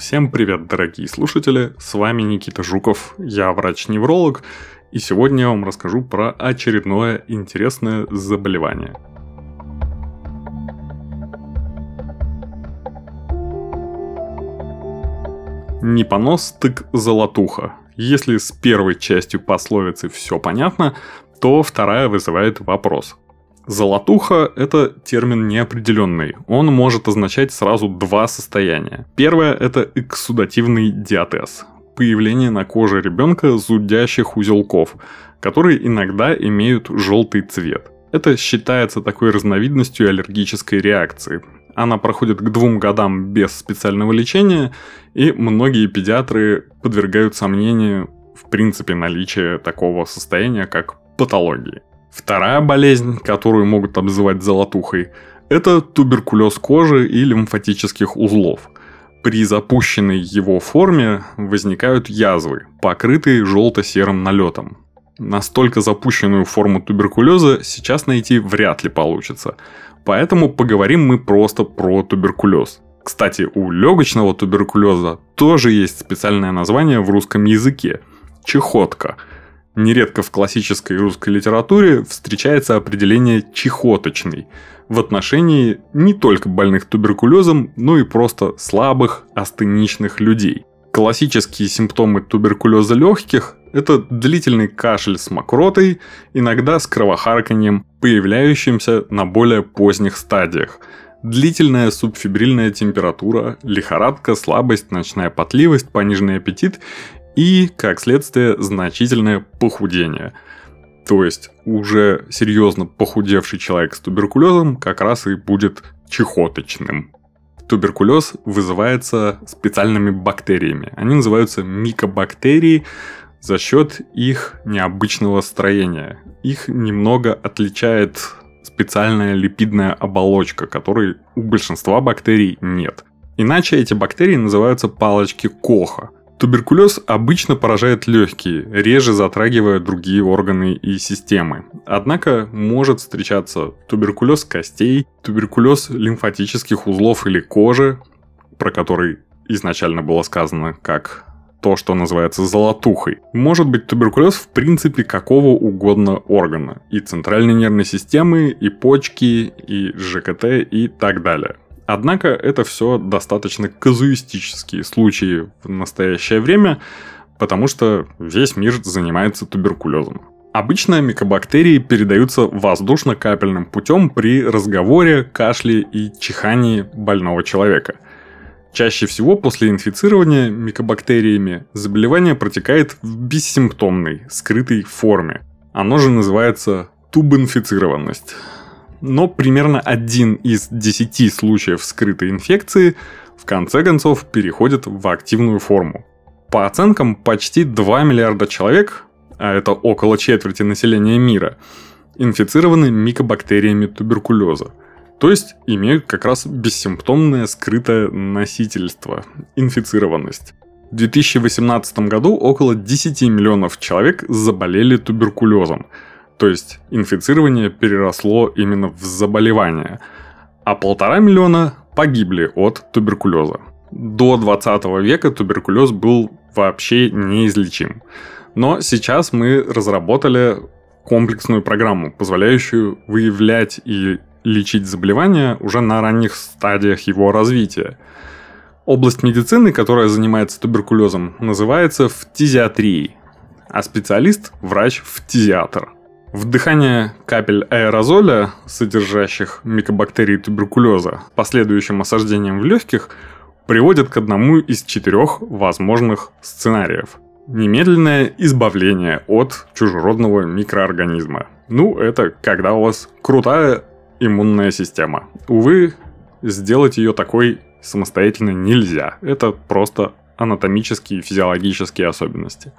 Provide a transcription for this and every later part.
Всем привет, дорогие слушатели, с вами Никита Жуков, я врач-невролог, и сегодня я вам расскажу про очередное интересное заболевание. Не понос, так золотуха. Если с первой частью пословицы все понятно, то вторая вызывает вопрос. Золотуха – это термин неопределенный. Он может означать сразу два состояния. Первое – это эксудативный диатез. Появление на коже ребенка зудящих узелков, которые иногда имеют желтый цвет. Это считается такой разновидностью аллергической реакции. Она проходит к двум годам без специального лечения, и многие педиатры подвергают сомнению в принципе наличие такого состояния, как патологии. Вторая болезнь, которую могут обзывать золотухой, это туберкулез кожи и лимфатических узлов. При запущенной его форме возникают язвы, покрытые желто-серым налетом. Настолько запущенную форму туберкулеза сейчас найти вряд ли получится. Поэтому поговорим мы просто про туберкулез. Кстати, у легочного туберкулеза тоже есть специальное название в русском языке – чехотка – Нередко в классической русской литературе встречается определение «чехоточный» в отношении не только больных туберкулезом, но и просто слабых, астеничных людей. Классические симптомы туберкулеза легких – это длительный кашель с мокротой, иногда с кровохарканьем, появляющимся на более поздних стадиях – длительная субфибрильная температура, лихорадка, слабость, ночная потливость, пониженный аппетит и, как следствие, значительное похудение. То есть уже серьезно похудевший человек с туберкулезом как раз и будет чехоточным. Туберкулез вызывается специальными бактериями. Они называются микобактерии за счет их необычного строения. Их немного отличает специальная липидная оболочка, которой у большинства бактерий нет. Иначе эти бактерии называются палочки Коха – Туберкулез обычно поражает легкие, реже затрагивая другие органы и системы. Однако может встречаться туберкулез костей, туберкулез лимфатических узлов или кожи, про который изначально было сказано как то, что называется золотухой. Может быть туберкулез в принципе какого угодно органа. И центральной нервной системы, и почки, и ЖКТ, и так далее. Однако это все достаточно казуистические случаи в настоящее время, потому что весь мир занимается туберкулезом. Обычно микобактерии передаются воздушно-капельным путем при разговоре, кашле и чихании больного человека. Чаще всего после инфицирования микобактериями заболевание протекает в бессимптомной, скрытой форме. Оно же называется тубинфицированность но примерно один из десяти случаев скрытой инфекции в конце концов переходит в активную форму. По оценкам, почти 2 миллиарда человек, а это около четверти населения мира, инфицированы микобактериями туберкулеза. То есть имеют как раз бессимптомное скрытое носительство, инфицированность. В 2018 году около 10 миллионов человек заболели туберкулезом – то есть инфицирование переросло именно в заболевание. А полтора миллиона погибли от туберкулеза. До 20 века туберкулез был вообще неизлечим. Но сейчас мы разработали комплексную программу, позволяющую выявлять и лечить заболевания уже на ранних стадиях его развития. Область медицины, которая занимается туберкулезом, называется фтизиатрией, а специалист – врач-фтизиатр – Вдыхание капель аэрозоля, содержащих микобактерии туберкулеза, последующим осаждением в легких, приводит к одному из четырех возможных сценариев. Немедленное избавление от чужеродного микроорганизма. Ну, это когда у вас крутая иммунная система. Увы, сделать ее такой самостоятельно нельзя. Это просто анатомические и физиологические особенности.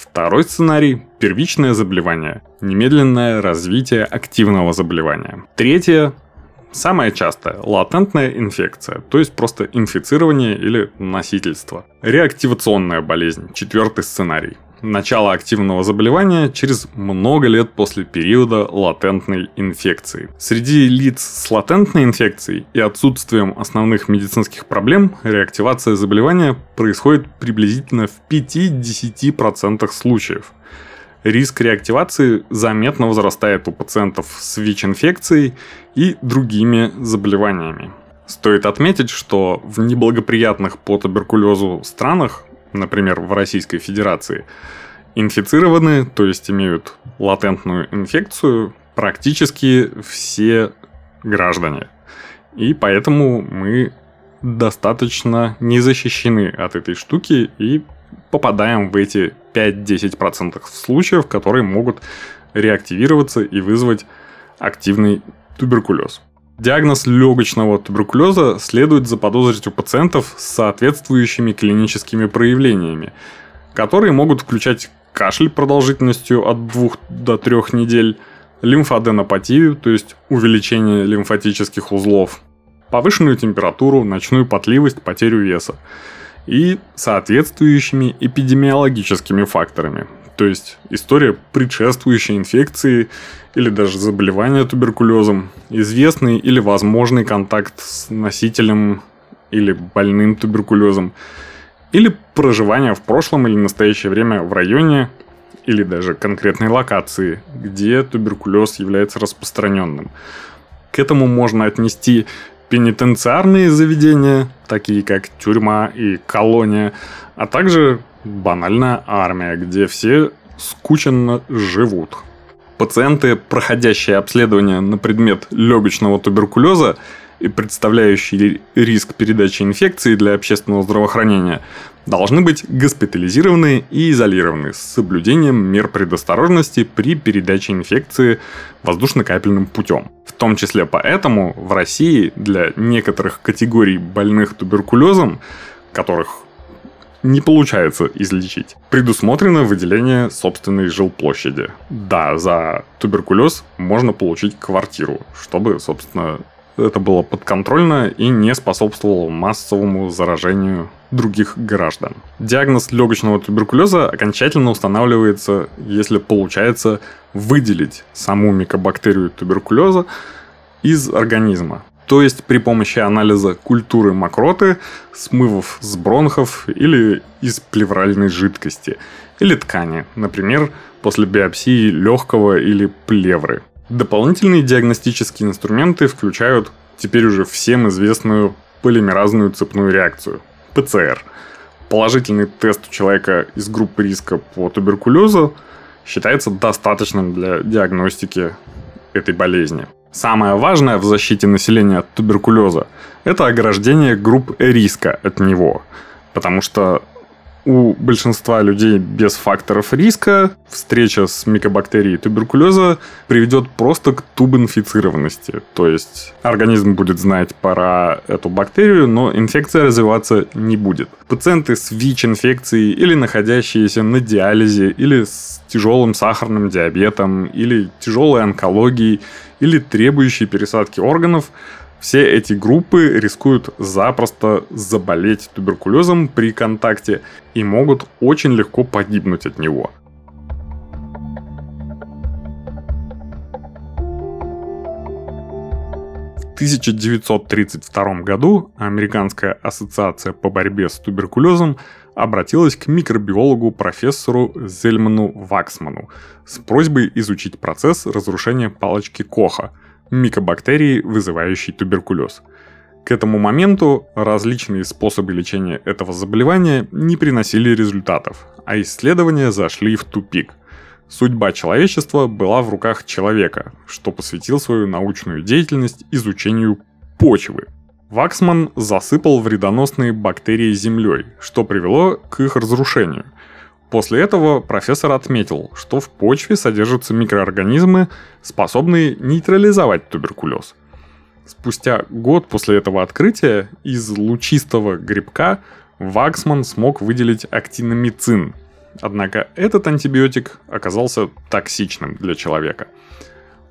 Второй сценарий – первичное заболевание, немедленное развитие активного заболевания. Третье – самое частое – латентная инфекция, то есть просто инфицирование или носительство. Реактивационная болезнь – четвертый сценарий. Начало активного заболевания через много лет после периода латентной инфекции. Среди лиц с латентной инфекцией и отсутствием основных медицинских проблем реактивация заболевания происходит приблизительно в 5-10% случаев. Риск реактивации заметно возрастает у пациентов с ВИЧ-инфекцией и другими заболеваниями. Стоит отметить, что в неблагоприятных по туберкулезу странах например, в Российской Федерации, инфицированы, то есть имеют латентную инфекцию, практически все граждане. И поэтому мы достаточно не защищены от этой штуки и попадаем в эти 5-10% случаев, которые могут реактивироваться и вызвать активный туберкулез. Диагноз легочного туберкулеза следует заподозрить у пациентов с соответствующими клиническими проявлениями, которые могут включать кашель продолжительностью от 2 до 3 недель, лимфаденопатию, то есть увеличение лимфатических узлов, повышенную температуру, ночную потливость, потерю веса и соответствующими эпидемиологическими факторами, то есть история предшествующей инфекции или даже заболевания туберкулезом, известный или возможный контакт с носителем или больным туберкулезом, или проживание в прошлом или настоящее время в районе или даже конкретной локации, где туберкулез является распространенным. К этому можно отнести пенитенциарные заведения, такие как тюрьма и колония, а также банальная армия, где все скученно живут. Пациенты, проходящие обследование на предмет легочного туберкулеза и представляющие риск передачи инфекции для общественного здравоохранения, должны быть госпитализированы и изолированы с соблюдением мер предосторожности при передаче инфекции воздушно-капельным путем. В том числе поэтому в России для некоторых категорий больных туберкулезом, которых не получается излечить. Предусмотрено выделение собственной жилплощади. Да, за туберкулез можно получить квартиру, чтобы, собственно, это было подконтрольно и не способствовало массовому заражению других граждан. Диагноз легочного туберкулеза окончательно устанавливается, если получается выделить саму микобактерию туберкулеза из организма то есть при помощи анализа культуры мокроты, смывов с бронхов или из плевральной жидкости, или ткани, например, после биопсии легкого или плевры. Дополнительные диагностические инструменты включают теперь уже всем известную полимеразную цепную реакцию – ПЦР. Положительный тест у человека из группы риска по туберкулезу считается достаточным для диагностики этой болезни. Самое важное в защите населения от туберкулеза – это ограждение групп риска от него. Потому что у большинства людей без факторов риска встреча с микобактерией туберкулеза приведет просто к тубинфицированности. То есть организм будет знать про эту бактерию, но инфекция развиваться не будет. Пациенты с ВИЧ-инфекцией или находящиеся на диализе, или с тяжелым сахарным диабетом, или тяжелой онкологией, или требующие пересадки органов – все эти группы рискуют запросто заболеть туберкулезом при контакте и могут очень легко погибнуть от него. В 1932 году Американская ассоциация по борьбе с туберкулезом обратилась к микробиологу профессору Зельману Ваксману с просьбой изучить процесс разрушения палочки Коха – микобактерии, вызывающей туберкулез. К этому моменту различные способы лечения этого заболевания не приносили результатов, а исследования зашли в тупик. Судьба человечества была в руках человека, что посвятил свою научную деятельность изучению почвы. Ваксман засыпал вредоносные бактерии землей, что привело к их разрушению – После этого профессор отметил, что в почве содержатся микроорганизмы, способные нейтрализовать туберкулез. Спустя год после этого открытия из лучистого грибка Ваксман смог выделить актиномицин. Однако этот антибиотик оказался токсичным для человека.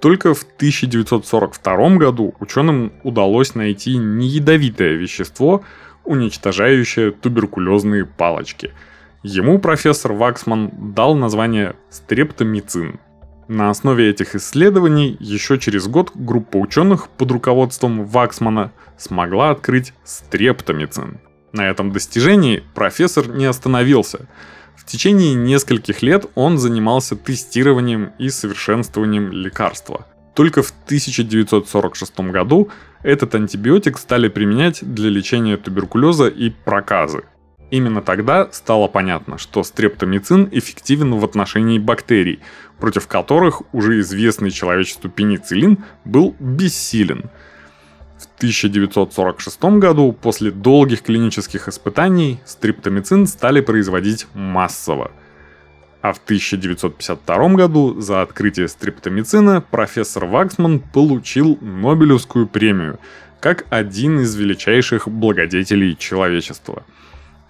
Только в 1942 году ученым удалось найти неядовитое вещество, уничтожающее туберкулезные палочки – Ему профессор Ваксман дал название стрептомицин. На основе этих исследований еще через год группа ученых под руководством Ваксмана смогла открыть стрептомицин. На этом достижении профессор не остановился. В течение нескольких лет он занимался тестированием и совершенствованием лекарства. Только в 1946 году этот антибиотик стали применять для лечения туберкулеза и проказы. Именно тогда стало понятно, что стрептомицин эффективен в отношении бактерий, против которых уже известный человечеству пенициллин был бессилен. В 1946 году, после долгих клинических испытаний, стрептомицин стали производить массово. А в 1952 году за открытие стрептомицина профессор Ваксман получил Нобелевскую премию как один из величайших благодетелей человечества –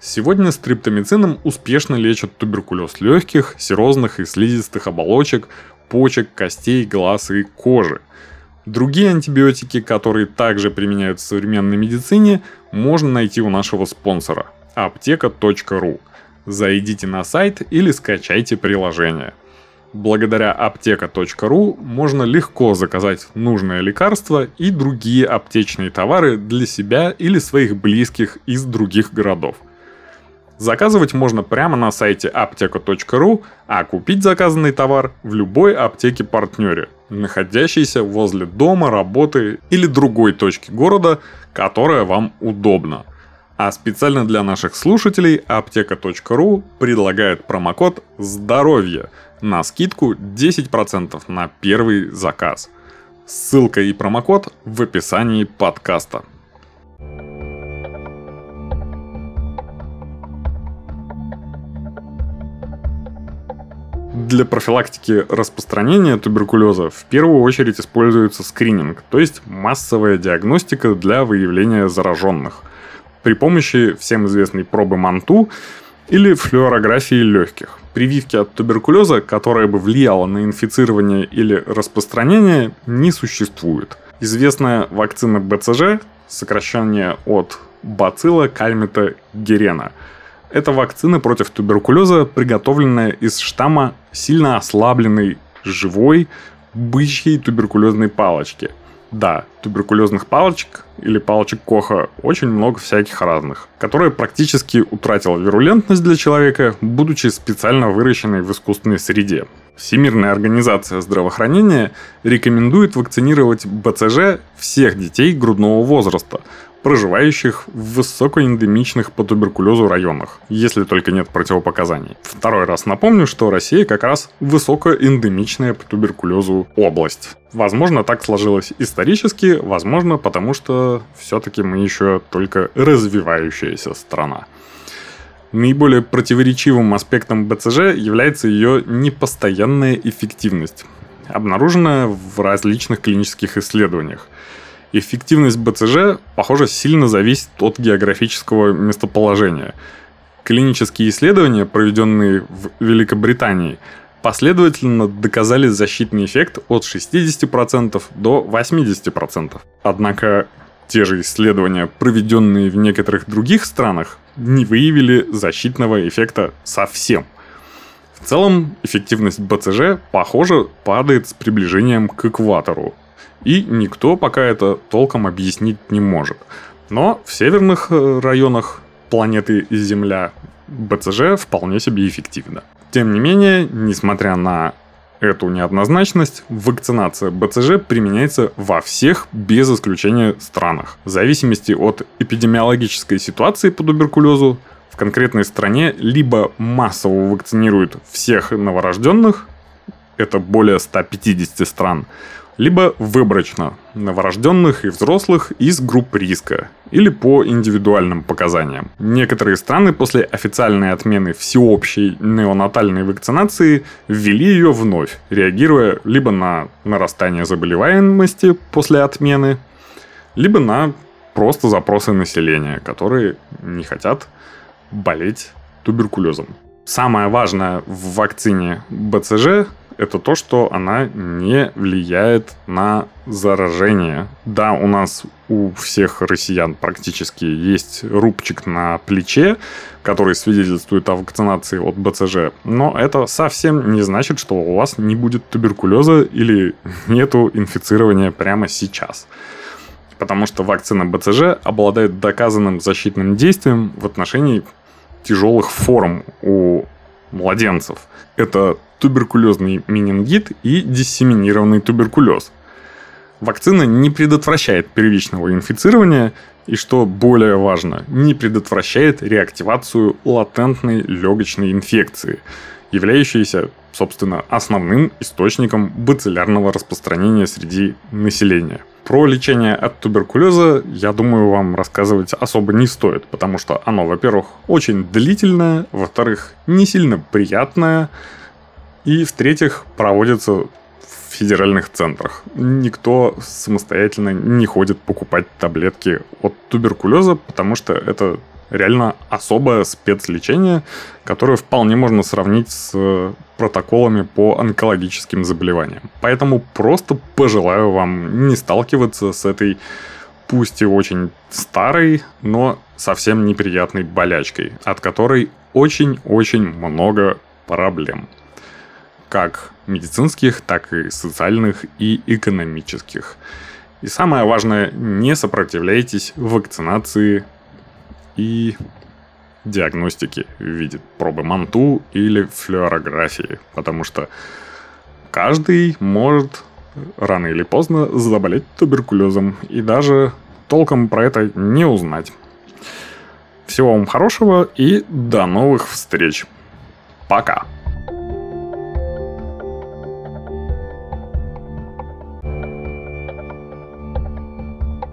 Сегодня стриптомицином успешно лечат туберкулез легких, серозных и слизистых оболочек, почек, костей, глаз и кожи. Другие антибиотики, которые также применяют в современной медицине, можно найти у нашего спонсора – аптека.ру. Зайдите на сайт или скачайте приложение. Благодаря аптека.ру можно легко заказать нужное лекарство и другие аптечные товары для себя или своих близких из других городов – Заказывать можно прямо на сайте аптека.ру, а купить заказанный товар в любой аптеке-партнере, находящейся возле дома, работы или другой точки города, которая вам удобна. А специально для наших слушателей аптека.ру предлагает промокод «Здоровье» на скидку 10% на первый заказ. Ссылка и промокод в описании подкаста. Для профилактики распространения туберкулеза в первую очередь используется скрининг, то есть массовая диагностика для выявления зараженных при помощи всем известной пробы МАНТУ или флюорографии легких. Прививки от туберкулеза, которая бы влияла на инфицирование или распространение, не существует. Известная вакцина БЦЖ, сокращение от бацилла кальмита герена – это вакцина против туберкулеза, приготовленная из штамма сильно ослабленной живой бычьей туберкулезной палочки. Да, туберкулезных палочек или палочек Коха очень много всяких разных, которая практически утратила вирулентность для человека, будучи специально выращенной в искусственной среде. Всемирная организация здравоохранения рекомендует вакцинировать БЦЖ всех детей грудного возраста, проживающих в высокоэндемичных по туберкулезу районах, если только нет противопоказаний. Второй раз напомню, что Россия как раз высокоэндемичная по туберкулезу область. Возможно, так сложилось исторически, возможно, потому что все-таки мы еще только развивающаяся страна. Наиболее противоречивым аспектом БЦЖ является ее непостоянная эффективность, обнаруженная в различных клинических исследованиях – Эффективность БЦЖ, похоже, сильно зависит от географического местоположения. Клинические исследования, проведенные в Великобритании, последовательно доказали защитный эффект от 60% до 80%. Однако те же исследования, проведенные в некоторых других странах, не выявили защитного эффекта совсем. В целом, эффективность БЦЖ, похоже, падает с приближением к экватору, и никто пока это толком объяснить не может. Но в северных э, районах планеты Земля БЦЖ вполне себе эффективно. Тем не менее, несмотря на эту неоднозначность, вакцинация БЦЖ применяется во всех, без исключения, странах. В зависимости от эпидемиологической ситуации по туберкулезу, в конкретной стране либо массово вакцинируют всех новорожденных, это более 150 стран, либо выборочно новорожденных и взрослых из групп риска или по индивидуальным показаниям. Некоторые страны после официальной отмены всеобщей неонатальной вакцинации ввели ее вновь, реагируя либо на нарастание заболеваемости после отмены, либо на просто запросы населения, которые не хотят болеть туберкулезом. Самое важное в вакцине БЦЖ это то, что она не влияет на заражение. Да, у нас у всех россиян практически есть рубчик на плече, который свидетельствует о вакцинации от БЦЖ, но это совсем не значит, что у вас не будет туберкулеза или нету инфицирования прямо сейчас потому что вакцина БЦЖ обладает доказанным защитным действием в отношении тяжелых форм у младенцев. Это туберкулезный менингит и диссеминированный туберкулез. Вакцина не предотвращает первичного инфицирования и, что более важно, не предотвращает реактивацию латентной легочной инфекции, являющейся, собственно, основным источником бациллярного распространения среди населения. Про лечение от туберкулеза, я думаю, вам рассказывать особо не стоит, потому что оно, во-первых, очень длительное, во-вторых, не сильно приятное, и, в-третьих, проводится в федеральных центрах. Никто самостоятельно не ходит покупать таблетки от туберкулеза, потому что это реально особое спецлечение, которое вполне можно сравнить с протоколами по онкологическим заболеваниям. Поэтому просто пожелаю вам не сталкиваться с этой пусть и очень старой, но совсем неприятной болячкой, от которой очень-очень много проблем. Как медицинских, так и социальных и экономических. И самое важное, не сопротивляйтесь вакцинации и диагностики в виде пробы МАНТУ или флюорографии, потому что каждый может рано или поздно заболеть туберкулезом и даже толком про это не узнать. Всего вам хорошего и до новых встреч. Пока.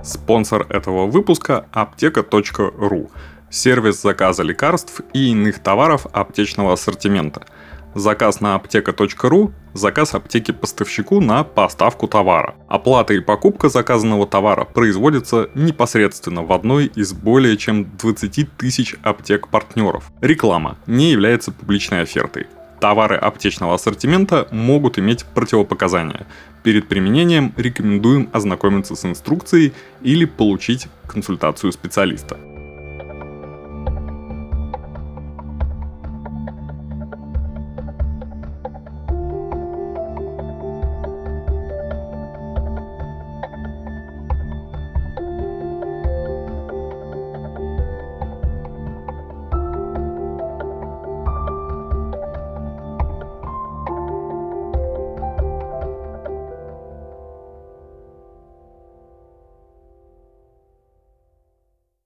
Спонсор этого выпуска – аптека.ру – сервис заказа лекарств и иных товаров аптечного ассортимента. Заказ на аптека.ру – заказ аптеки поставщику на поставку товара. Оплата и покупка заказанного товара производится непосредственно в одной из более чем 20 тысяч аптек-партнеров. Реклама не является публичной офертой. Товары аптечного ассортимента могут иметь противопоказания. Перед применением рекомендуем ознакомиться с инструкцией или получить консультацию специалиста.